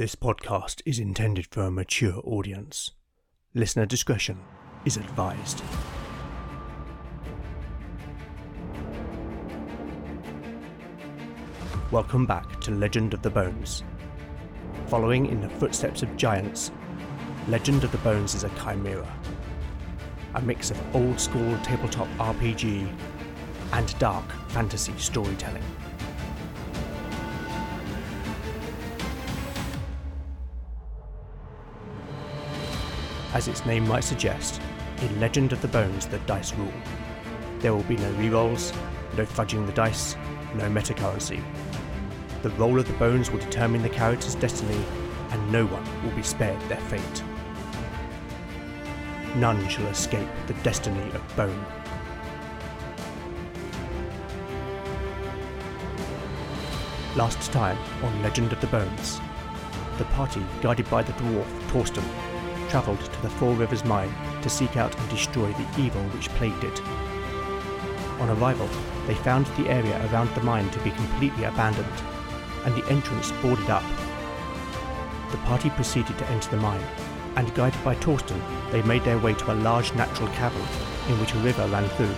This podcast is intended for a mature audience. Listener discretion is advised. Welcome back to Legend of the Bones. Following in the footsteps of giants, Legend of the Bones is a chimera. A mix of old school tabletop RPG and dark fantasy storytelling. As its name might suggest, in Legend of the Bones the dice rule. There will be no rerolls, no fudging the dice, no metacurrency. The roll of the bones will determine the character's destiny, and no one will be spared their fate. None shall escape the destiny of bone. Last time on Legend of the Bones, the party, guided by the dwarf Torsten, travelled to the Four Rivers mine to seek out and destroy the evil which plagued it. On arrival, they found the area around the mine to be completely abandoned, and the entrance boarded up. The party proceeded to enter the mine, and guided by Torsten, they made their way to a large natural cavern in which a river ran through.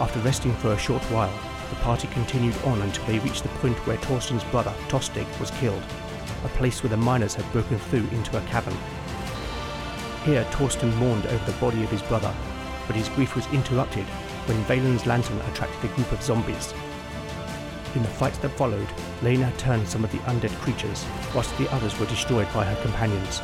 After resting for a short while, the party continued on until they reached the point where Torsten's brother, Tostig, was killed, a place where the miners had broken through into a cavern. Here, Torsten mourned over the body of his brother, but his grief was interrupted when Valen's lantern attracted a group of zombies. In the fight that followed, Lena turned some of the undead creatures, whilst the others were destroyed by her companions.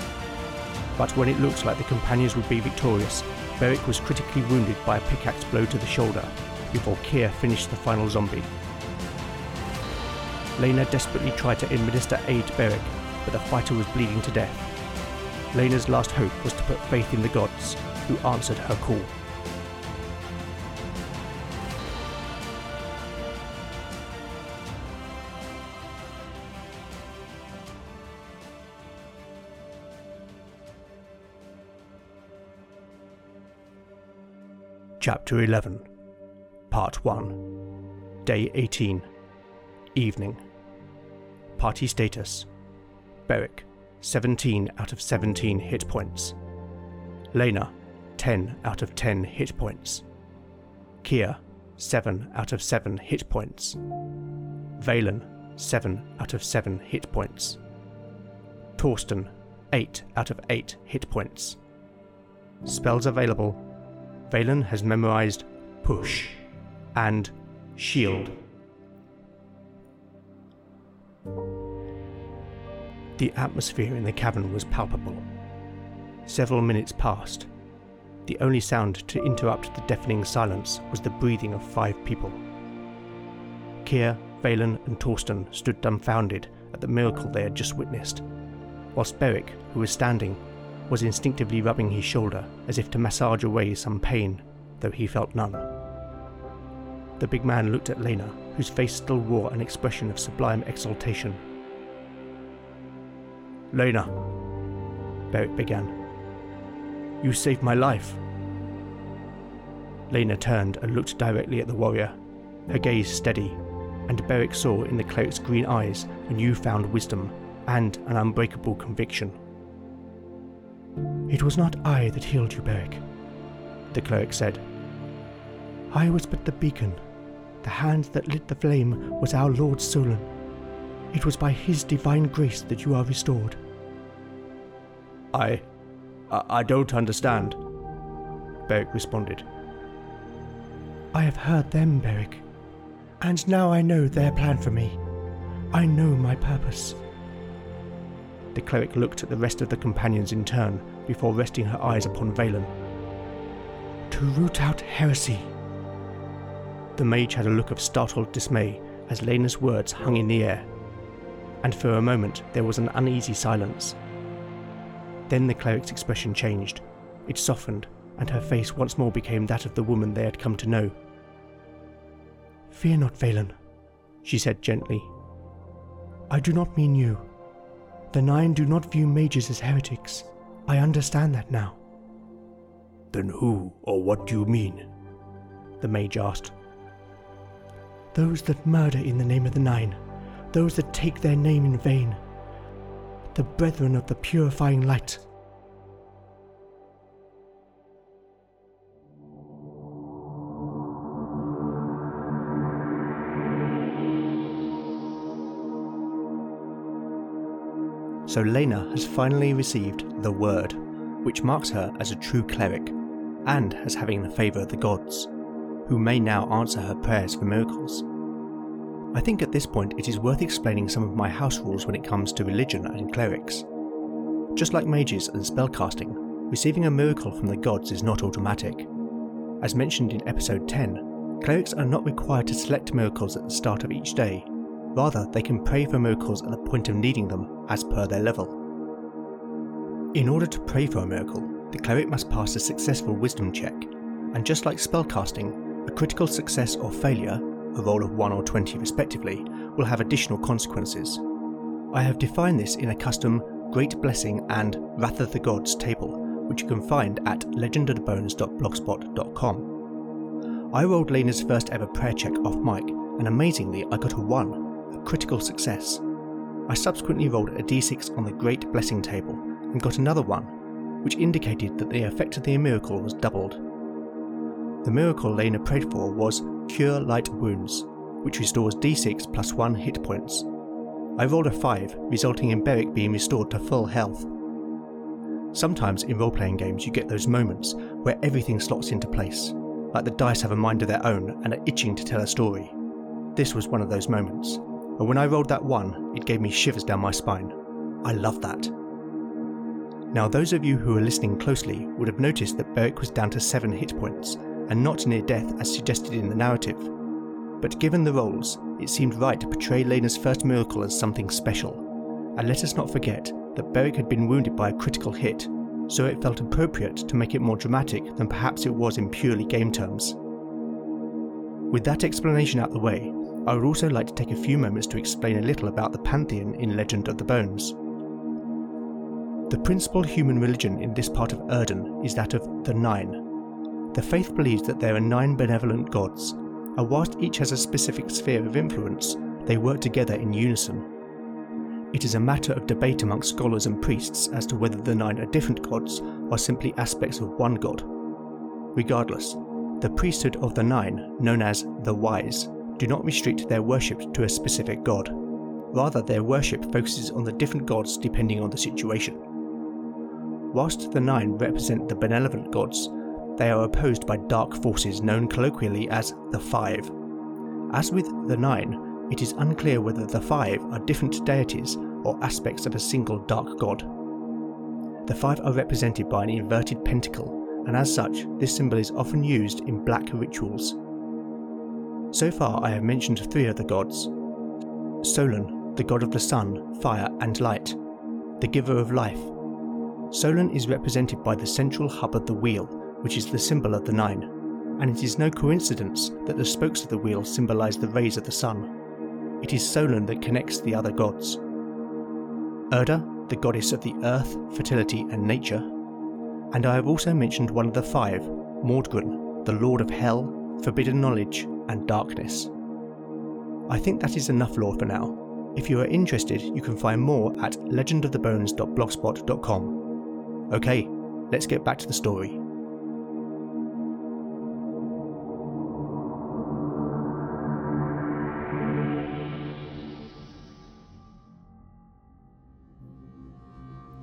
But when it looked like the companions would be victorious, Beric was critically wounded by a pickaxe blow to the shoulder, before Kier finished the final zombie. Lena desperately tried to administer aid to Beric, but the fighter was bleeding to death. Lena's last hope was to put faith in the gods, who answered her call. Chapter 11, Part 1, Day 18, Evening. Party status Beric, 17 out of 17 hit points. Lena, 10 out of 10 hit points. Kier, 7 out of 7 hit points. Valen, 7 out of 7 hit points. Torsten, 8 out of 8 hit points. Spells available Valen has memorized Push and Shield. The atmosphere in the cavern was palpable. Several minutes passed. The only sound to interrupt the deafening silence was the breathing of five people. Kier, Valen, and Torsten stood dumbfounded at the miracle they had just witnessed, whilst Beric, who was standing, was instinctively rubbing his shoulder as if to massage away some pain, though he felt none. The big man looked at Lena, whose face still wore an expression of sublime exultation. Lena, Beric began. You saved my life. Lena turned and looked directly at the warrior, her gaze steady, and Beric saw in the cleric's green eyes a newfound wisdom and an unbreakable conviction. It was not I that healed you, Beric, the cleric said. I was but the beacon. The hand that lit the flame was our Lord Solon. It was by his divine grace that you are restored. I. I don't understand, Beric responded. I have heard them, Beric, and now I know their plan for me. I know my purpose. The cleric looked at the rest of the companions in turn before resting her eyes upon Valen. To root out heresy. The mage had a look of startled dismay as Lena's words hung in the air, and for a moment there was an uneasy silence. Then the cleric's expression changed. It softened, and her face once more became that of the woman they had come to know. Fear not, Valen, she said gently. I do not mean you. The Nine do not view mages as heretics. I understand that now. Then who or what do you mean? The mage asked. Those that murder in the name of the Nine, those that take their name in vain. the brethren of the purifying light. So Lena has finally received the Word, which marks her as a true cleric, and as having the favour of the gods, who may now answer her prayers for miracles. I think at this point it is worth explaining some of my house rules when it comes to religion and clerics. Just like mages and spellcasting, receiving a miracle from the gods is not automatic. As mentioned in episode 10, clerics are not required to select miracles at the start of each day, rather, they can pray for miracles at the point of needing them as per their level. In order to pray for a miracle, the cleric must pass a successful wisdom check, and just like spellcasting, a critical success or failure a roll of 1 or 20 respectively, will have additional consequences. I have defined this in a custom Great Blessing and Wrath of the Gods table, which you can find at legendofthebones.blogspot.com. I rolled Lena's first ever prayer check off mic, and amazingly, I got a 1, a critical success. I subsequently rolled a d6 on the Great Blessing table and got another 1, which indicated that the effect of the miracle was doubled. The miracle Lena prayed for was Cure Light Wounds, which restores d6 plus 1 hit points. I rolled a 5, resulting in Beric being restored to full health. Sometimes in role playing games, you get those moments where everything slots into place, like the dice have a mind of their own and are itching to tell a story. This was one of those moments, and when I rolled that 1, it gave me shivers down my spine. I love that. Now, those of you who are listening closely would have noticed that Beric was down to 7 hit points, and not near death as suggested in the narrative. But given the rolls, it seemed right to portray Lena's first miracle as something special. And let us not forget that Beric had been wounded by a critical hit, so it felt appropriate to make it more dramatic than perhaps it was in purely game terms. With that explanation out the way, I would also like to take a few moments to explain a little about the pantheon in Legend of the Bones. The principal human religion in this part of Erden is that of the Nine, the faith believes that there are nine benevolent gods, and whilst each has a specific sphere of influence, they work together in unison. It is a matter of debate amongst scholars and priests as to whether the nine are different gods or simply aspects of one god. Regardless, the priesthood of the nine, known as the Wise, do not restrict their worship to a specific god. Rather, their worship focuses on the different gods depending on the situation. Whilst the nine represent the benevolent gods, they are opposed by dark forces known colloquially as the Five. As with the Nine, it is unclear whether the Five are different deities or aspects of a single dark god. The Five are represented by an inverted pentacle, and as such, this symbol is often used in black rituals. So far, I have mentioned three of the gods Solon, the god of the sun, fire, and light, the giver of life. Solon is represented by the central hub of the wheel, which is the symbol of the nine, and it is no coincidence that the spokes of the wheel symbolize the rays of the sun. It is Solon that connects the other gods. Erda, the goddess of the earth, fertility, and nature, and I have also mentioned one of the five, Mordgren, the lord of hell, forbidden knowledge, and darkness. I think that is enough lore for now. If you are interested, you can find more at legendofthebones.blogspot.com. Okay, let's get back to the story.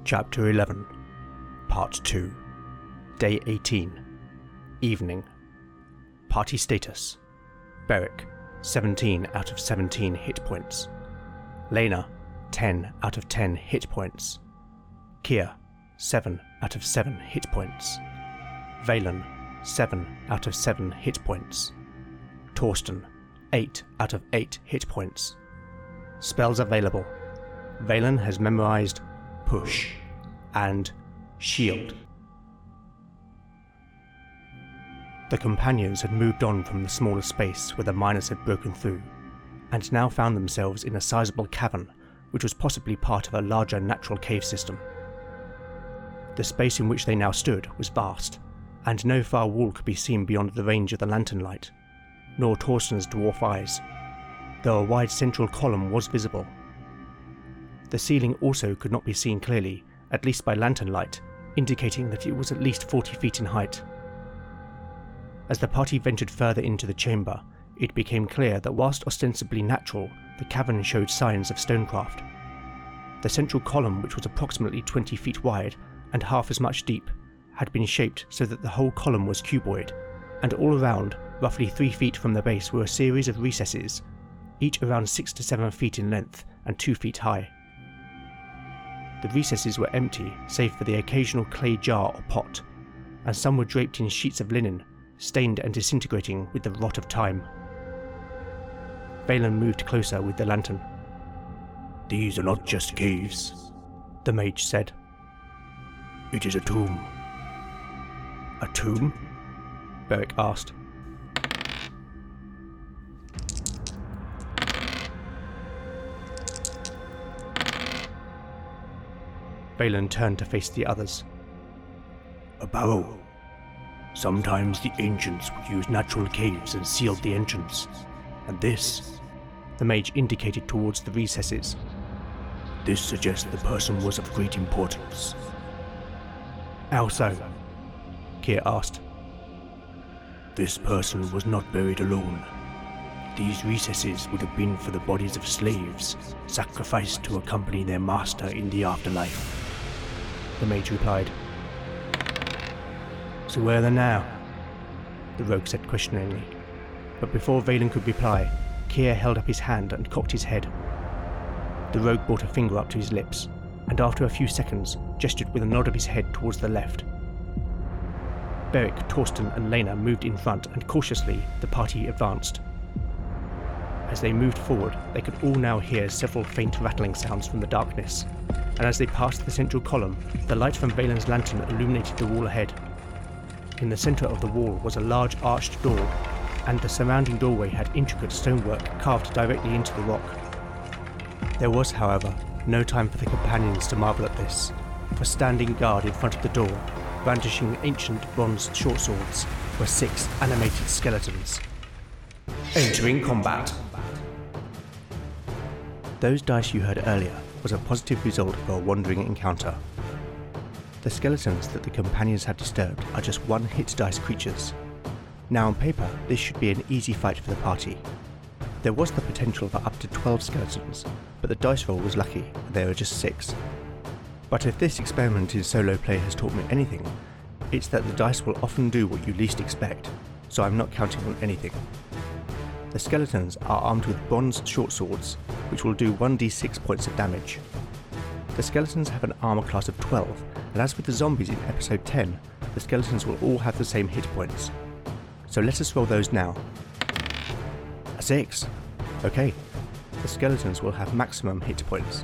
Chapter 11, Part 2, Day 18, Evening. Party status Beric, 17 out of 17 hit points. Lena, 10 out of 10 hit points. Kier, 7 out of 7 hit points. Valen, 7 out of 7 hit points. Torsten, 8 out of 8 hit points. Spells available. Valen has memorized push, and shield. The companions had moved on from the smaller space where the miners had broken through, and now found themselves in a sizable cavern which was possibly part of a larger natural cave system. The space in which they now stood was vast, and no far wall could be seen beyond the range of the lantern light, nor Torsten's dwarf eyes, though a wide central column was visible The ceiling also could not be seen clearly, at least by lantern light, indicating that it was at least 40 feet in height. As the party ventured further into the chamber, it became clear that whilst ostensibly natural, the cavern showed signs of stonecraft. The central column, which was approximately 20 feet wide and half as much deep, had been shaped so that the whole column was cuboid, and all around, roughly 3 feet from the base, were a series of recesses, each around 6 to 7 feet in length and 2 feet high. The recesses were empty, save for the occasional clay jar or pot, and some were draped in sheets of linen, stained and disintegrating with the rot of time. Valen moved closer with the lantern. These are not just caves, the mage said. It is a tomb. A tomb? Beric asked. Valen turned to face the others. A barrow. Sometimes the ancients would use natural caves and sealed the entrance. And this, the mage indicated towards the recesses. This suggests the person was of great importance. How so? Kier asked. This person was not buried alone. These recesses would have been for the bodies of slaves, sacrificed to accompany their master in the afterlife. The mage replied. So where are they now? The rogue said questioningly. But before Valen could reply, Kier held up his hand and cocked his head. The rogue brought a finger up to his lips, and after a few seconds gestured with a nod of his head towards the left. Beric, Torsten, and Lena moved in front, and cautiously the party advanced. As they moved forward, they could all now hear several faint rattling sounds from the darkness, and as they passed the central column, the light from Valen's lantern illuminated the wall ahead. In the centre of the wall was a large arched door, and the surrounding doorway had intricate stonework carved directly into the rock. There was, however, no time for the companions to marvel at this, for standing guard in front of the door, brandishing ancient bronze short swords, were six animated skeletons. Entering combat. Those dice you heard earlier was a positive result of a wandering encounter. The skeletons that the companions have disturbed are just one hit dice creatures. Now on paper, this should be an easy fight for the party. There was the potential for up to 12 skeletons, but the dice roll was lucky, and there were just 6. But if this experiment in solo play has taught me anything, it's that the dice will often do what you least expect, so I'm not counting on anything. The skeletons are armed with bronze short swords, which will do 1d6 points of damage. The skeletons have an armor class of 12, and as with the zombies in episode 10, the skeletons will all have the same hit points. So let us roll those now. A 6. Okay, the skeletons will have maximum hit points.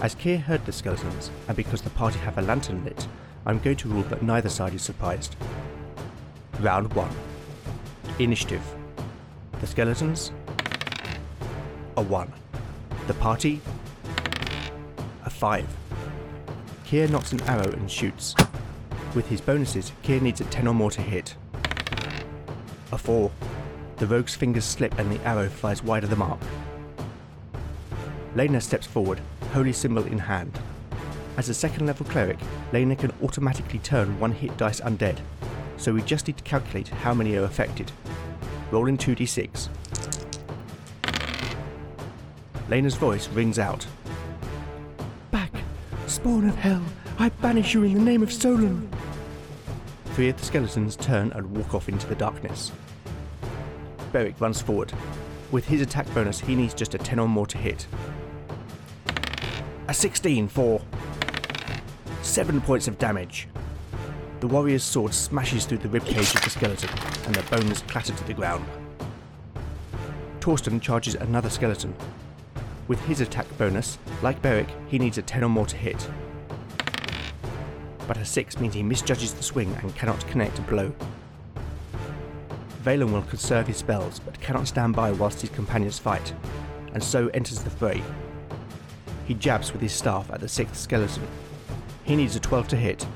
As Kier heard the skeletons, and because the party have a lantern lit, I'm going to rule that neither side is surprised. Round 1. Initiative. The skeletons. A 1. The party. A 5. Kier nocks an arrow and shoots. With his bonuses, Kier needs a 10 or more to hit. A 4. The rogue's fingers slip and the arrow flies wide of the mark. Lena steps forward, holy symbol in hand. As a second level cleric, Lena can automatically turn one hit dice undead, so we just need to calculate how many are affected. Roll in 2d6. Lena's voice rings out. Back, spawn of hell, I banish you in the name of Solon. Three of the skeletons turn and walk off into the darkness. Beric runs forward. With his attack bonus, he needs just a 10 or more to hit. A 16 for 7 points of damage. The warrior's sword smashes through the ribcage of the skeleton, and the bones clatter to the ground. Torsten charges another skeleton. With his attack bonus, like Beric, he needs a 10 or more to hit. But a 6 means he misjudges the swing and cannot connect a blow. Valen will conserve his spells, but cannot stand by whilst his companions fight, and so enters the fray. He jabs with his staff at the sixth skeleton. He needs a 12 to hit.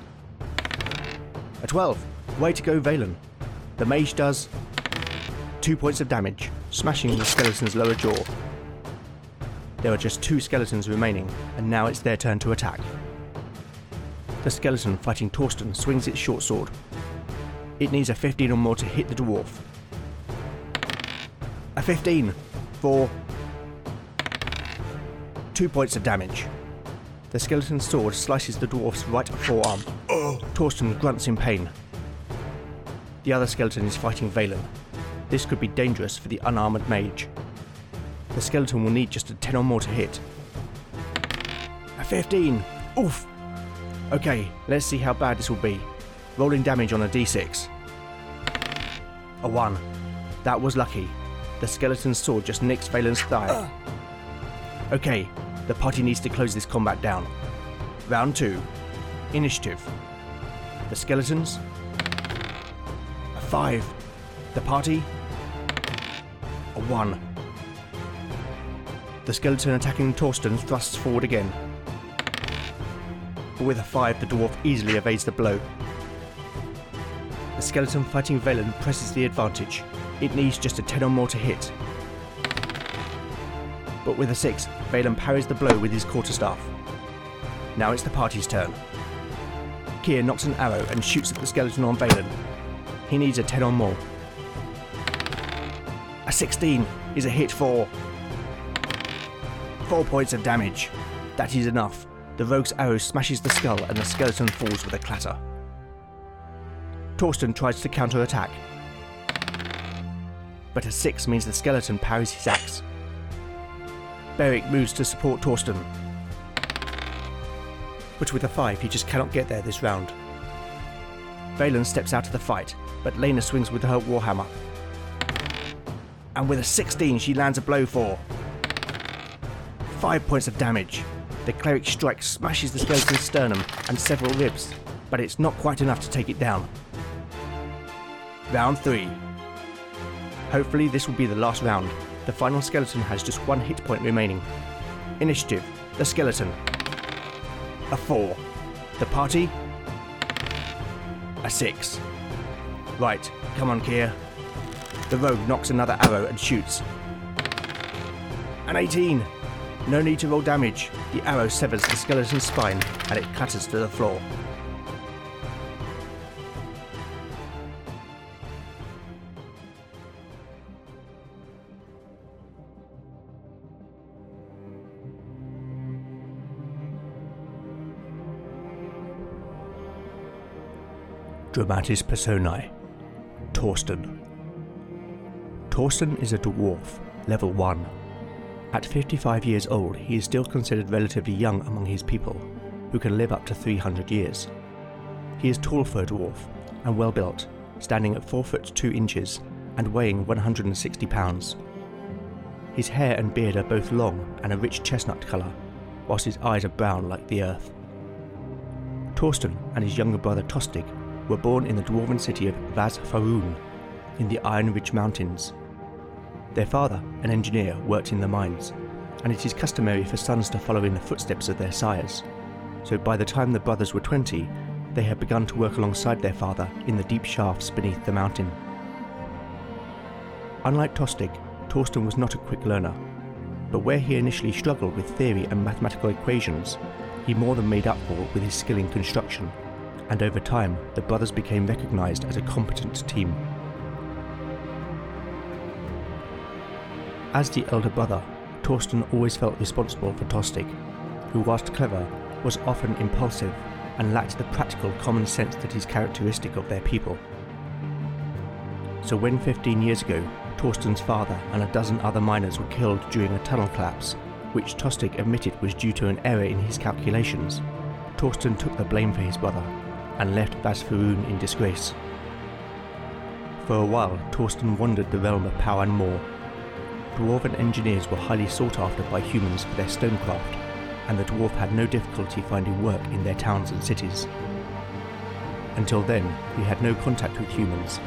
A 12! Way to go, Valen. The mage does two points of damage, smashing the skeleton's lower jaw. There are just two skeletons remaining, and now it's their turn to attack. The skeleton fighting Torsten swings its short sword. It needs a 15 or more to hit the dwarf. A 15 for two points of damage. The skeleton's sword slices the dwarf's right forearm. Torsten grunts in pain. The other skeleton is fighting Valen. This could be dangerous for the unarmored mage. The skeleton will need just a 10 or more to hit. A 15! Oof! Okay, let's see how bad this will be. Rolling damage on a d6. A 1. That was lucky. The skeleton's sword just nicks Valen's thigh. Okay, the party needs to close this combat down. Round 2. Initiative. The skeletons. A 5. The party. A 1. The skeleton attacking Torsten thrusts forward again. But with a 5, the dwarf easily evades the blow. The skeleton fighting Valen presses the advantage. It needs just a 10 or more to hit. But with a 6, Valen parries the blow with his quarterstaff. Now it's the party's turn. Kier nocks an arrow and shoots at the skeleton on Valen. He needs a 10 or more. A 16 is a hit for 4 points of damage. That is enough. The rogue's arrow smashes the skull and the skeleton falls with a clatter. Torsten tries to counterattack. But a 6 means the skeleton parries his axe. Beric moves to support Torsten. But with a 5, he just cannot get there this round. Valen steps out of the fight, but Lena swings with her warhammer. And with a 16, she lands a blow for 5 points of damage. The cleric's strike smashes the skeleton's sternum and several ribs, but it's not quite enough to take it down. Round 3. Hopefully, this will be the last round. The final skeleton has just one hit point remaining. Initiative The skeleton. A 4. The party. A 6. Right, come on, Kier. The rogue nocks another arrow and shoots. An 18. No need to roll damage. The arrow severs the skeleton's spine and it clatters to the floor. Dramatis Personae Torsten. Torsten is a dwarf, level 1. At 55 years old, he is still considered relatively young among his people, who can live up to 300 years. He is tall for a dwarf and well built, standing at 4 foot 2 inches and weighing 160 pounds. His hair and beard are both long and a rich chestnut colour, whilst his eyes are brown like the earth. Torsten and his younger brother Tostig were born in the dwarven city of Vaz in the Iron Ridge Mountains. Their father, an engineer, worked in the mines, and it is customary for sons to follow in the footsteps of their sires. So by the time the brothers were 20, they had begun to work alongside their father in the deep shafts beneath the mountain. Unlike Tostig, Torsten was not a quick learner, but where he initially struggled with theory and mathematical equations, he more than made up for with his skill in construction and over time, the brothers became recognized as a competent team. As the elder brother, Torsten always felt responsible for Tostig, who, whilst clever, was often impulsive and lacked the practical common sense that is characteristic of their people. So when 15 years ago, Torsten's father and a dozen other miners were killed during a tunnel collapse, which Tostig admitted was due to an error in his calculations, Torsten took the blame for his brother and left Vafaroon in disgrace. For a while, Torsten wandered the realm of power and more. Dwarven engineers were highly sought after by humans for their stonecraft, and the dwarf had no difficulty finding work in their towns and cities. Until then, he had no contact with humans,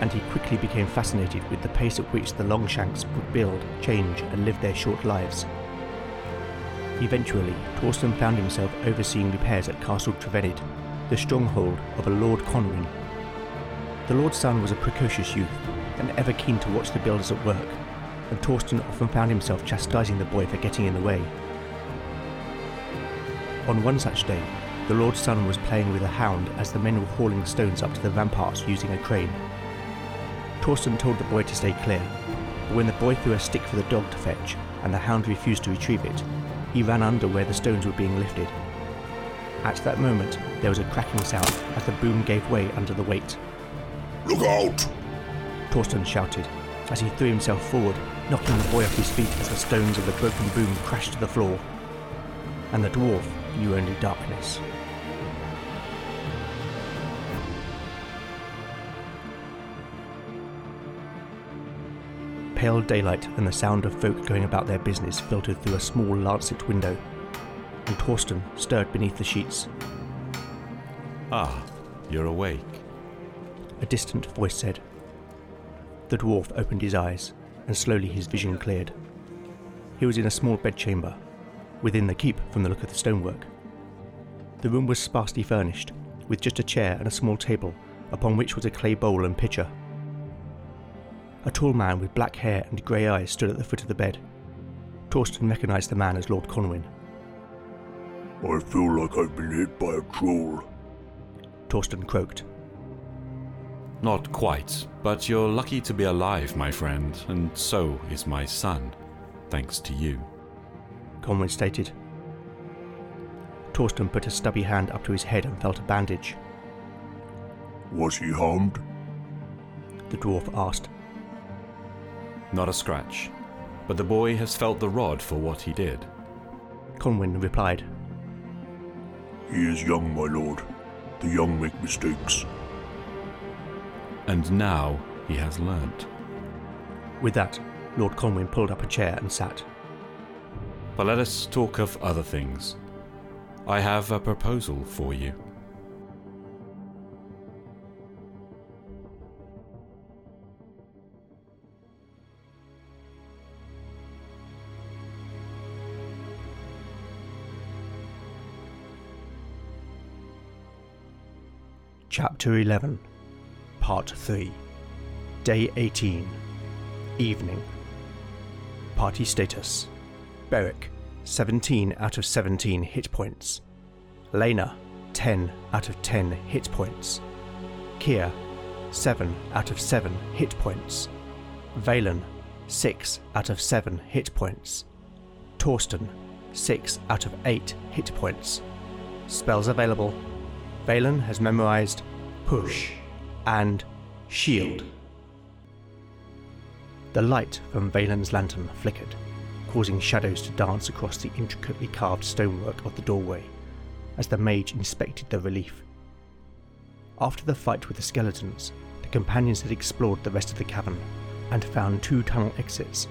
and he quickly became fascinated with the pace at which the Longshanks would build, change, and live their short lives. Eventually, Torsten found himself overseeing repairs at Castle Trevenid, the stronghold of a Lord Conwyn. The Lord's son was a precocious youth and ever keen to watch the builders at work, and Torsten often found himself chastising the boy for getting in the way. On one such day, the Lord's son was playing with a hound as the men were hauling stones up to the ramparts using a crane. Torsten told the boy to stay clear, but when the boy threw a stick for the dog to fetch and the hound refused to retrieve it, he ran under where the stones were being lifted. At that moment, there was a cracking sound as the boom gave way under the weight. Look out! Torsten shouted as he threw himself forward, knocking the boy off his feet as the stones of the broken boom crashed to the floor. And the dwarf knew only darkness. Pale daylight and the sound of folk going about their business filtered through a small lancet window, and Torsten stirred beneath the sheets. Ah, you're awake. A distant voice said. The dwarf opened his eyes, and slowly his vision cleared. He was in a small bedchamber, within the keep from the look of the stonework. The room was sparsely furnished, with just a chair and a small table, upon which was a clay bowl and pitcher. A tall man with black hair and grey eyes stood at the foot of the bed. Torsten recognised the man as Lord Conwyn. I feel like I've been hit by a troll. Torsten croaked. Not quite, but you're lucky to be alive, my friend, and so is my son, thanks to you. Conwyn stated. Torsten put a stubby hand up to his head and felt a bandage. Was he harmed? The dwarf asked. Not a scratch, but the boy has felt the rod for what he did. Conwyn replied. He is young, my lord. The young make mistakes. And now he has learnt. With that, Lord Conwyn pulled up a chair and sat. But let us talk of other things. I have a proposal for you. Chapter 11, Part 3, Day 18, Evening. Party status Beric, 17 out of 17 hit points. Lena, 10 out of 10 hit points. Kier, 7 out of 7 hit points. Valen, 6 out of 7 hit points. Torsten, 6 out of 8 hit points. Spells available Valen has memorized Push and Shield. The light from Valen's lantern flickered, causing shadows to dance across the intricately carved stonework of the doorway as the mage inspected the relief. After the fight with the skeletons, the companions had explored the rest of the cavern and found two tunnel exits,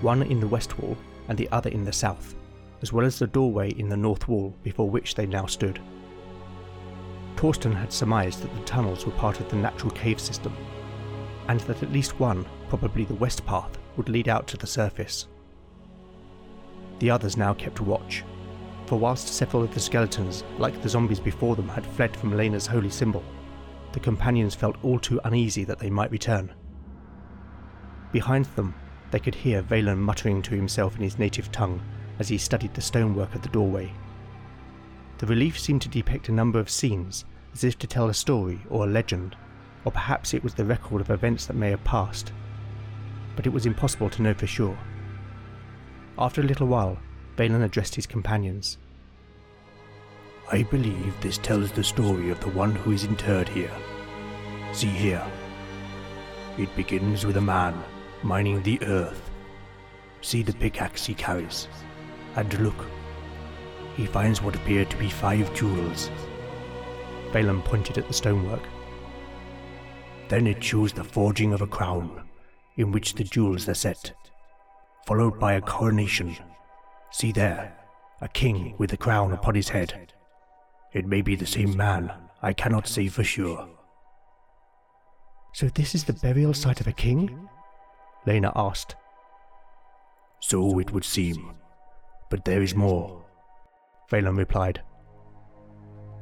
one in the west wall and the other in the south, as well as the doorway in the north wall before which they now stood. Torsten had surmised that the tunnels were part of the natural cave system, and that at least one, probably the west path, would lead out to the surface. The others now kept watch, for whilst several of the skeletons, like the zombies before them, had fled from Lena's holy symbol, the companions felt all too uneasy that they might return. Behind them, they could hear Valen muttering to himself in his native tongue as he studied the stonework of the doorway. The relief seemed to depict a number of scenes, as if to tell a story or a legend, or perhaps it was the record of events that may have passed. But it was impossible to know for sure. After a little while, Valen addressed his companions. I believe this tells the story of the one who is interred here. See here. It begins with a man mining the earth. See the pickaxe he carries. And look, he finds what appear to be five jewels. Valen pointed at the stonework. Then it shows the forging of a crown, in which the jewels are set, followed by a coronation. See there, a king with a crown upon his head. It may be the same man, I cannot say for sure. So this is the burial site of a king? Lena asked. So it would seem. But there is more. Valen replied.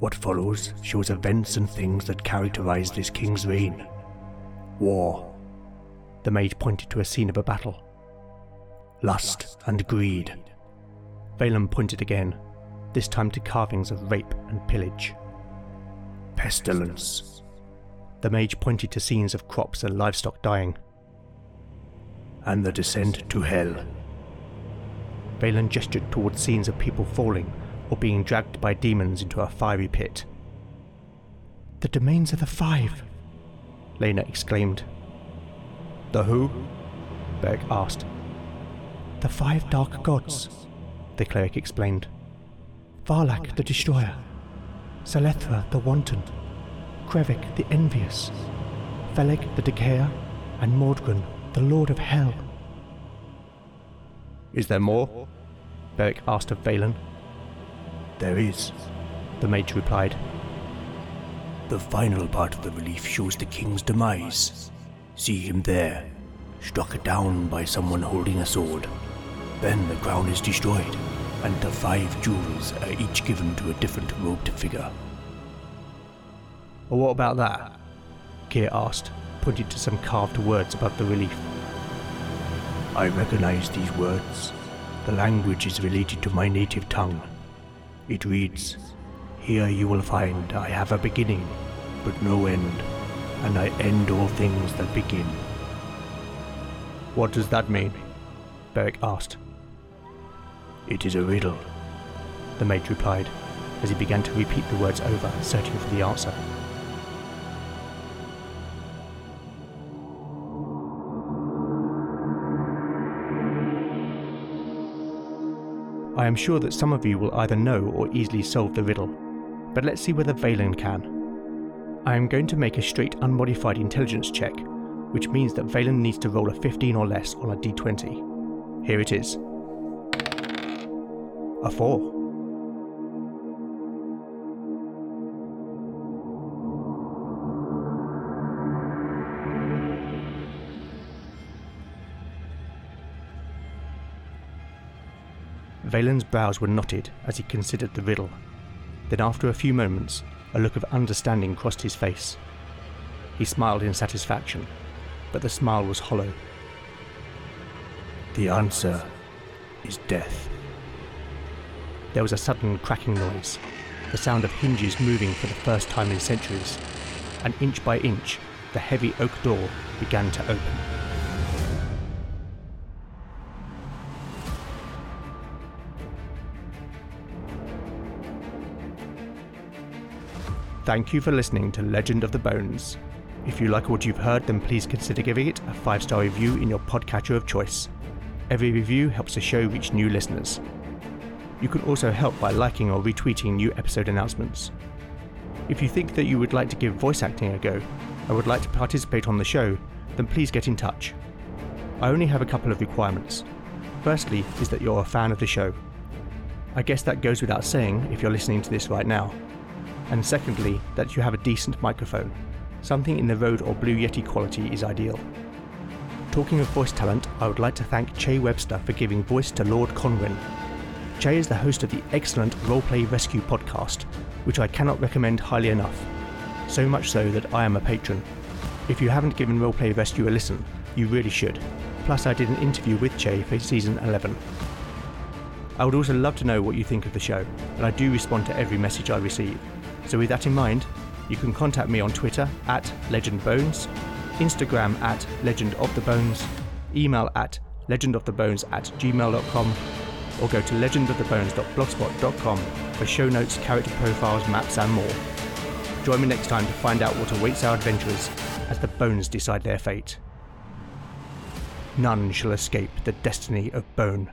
What follows shows events and things that characterize this king's reign. War. The mage pointed to a scene of a battle. lust, and greed. Valen pointed again, this time to carvings of rape and pillage. Pestilence, The mage pointed to scenes of crops and livestock dying. and the descent to hell. Valen gestured towards scenes of people falling or being dragged by demons into a fiery pit. The domains of the Five, Lena exclaimed. The who? Beric asked. The five dark gods, the cleric explained. Varlak the Destroyer, Selethra the Wanton, Krevik the Envious, Feleg the Decayer, and Mordgren the Lord of Hell. Is there more? Beric asked of Valen. There is. The mage replied. The final part of the relief shows the king's demise. See him there, struck down by someone holding a sword. Then the crown is destroyed, and the five jewels are each given to a different robed figure. Well, what about that? Kier asked, pointing to some carved words above the relief. I recognize these words. The language is related to my native tongue. It reads, Here you will find I have a beginning, but no end, and I end all things that begin. What does that mean? Beric asked. It is a riddle. The mate replied, as he began to repeat the words over, searching for the answer. I am sure that some of you will either know or easily solve the riddle, but let's see whether Valen can. I am going to make a straight unmodified intelligence check, which means that Valen needs to roll a 15 or less on a d20. Here it is. A 4. Valen's brows were knotted as he considered the riddle. Then, after a few moments, a look of understanding crossed his face. He smiled in satisfaction, but the smile was hollow. The answer is death. There was a sudden cracking noise, the sound of hinges moving for the first time in centuries, and inch by inch, the heavy oak door began to open. Thank you for listening to Legend of the Bones. If you like what you've heard, then please consider giving it a five star review in your podcatcher of choice. Every review helps the show reach new listeners. You can also help by liking or retweeting new episode announcements. If you think that you would like to give voice acting a go and would like to participate on the show, then please get in touch. I only have a couple of requirements. Firstly, is that you're a fan of the show. I guess that goes without saying if you're listening to this right now. And secondly, that you have a decent microphone. Something in the Rode or Blue Yeti quality is ideal. Talking of voice talent, I would like to thank Che Webster for giving voice to Lord Conwyn. Che is the host of the excellent Roleplay Rescue podcast, which I cannot recommend highly enough. So much so that I am a patron. If you haven't given Roleplay Rescue a listen, you really should. Plus, I did an interview with Che for season 11. I would also love to know what you think of the show, and I do respond to every message I receive. So, with that in mind, you can contact me on Twitter at LegendBones, Instagram at LegendOfTheBones, email at legendofthebones at gmail.com, or go to legendofthebones.blogspot.com for show notes, character profiles, maps, and more. Join me next time to find out what awaits our adventurers as the bones decide their fate. None shall escape the destiny of bone.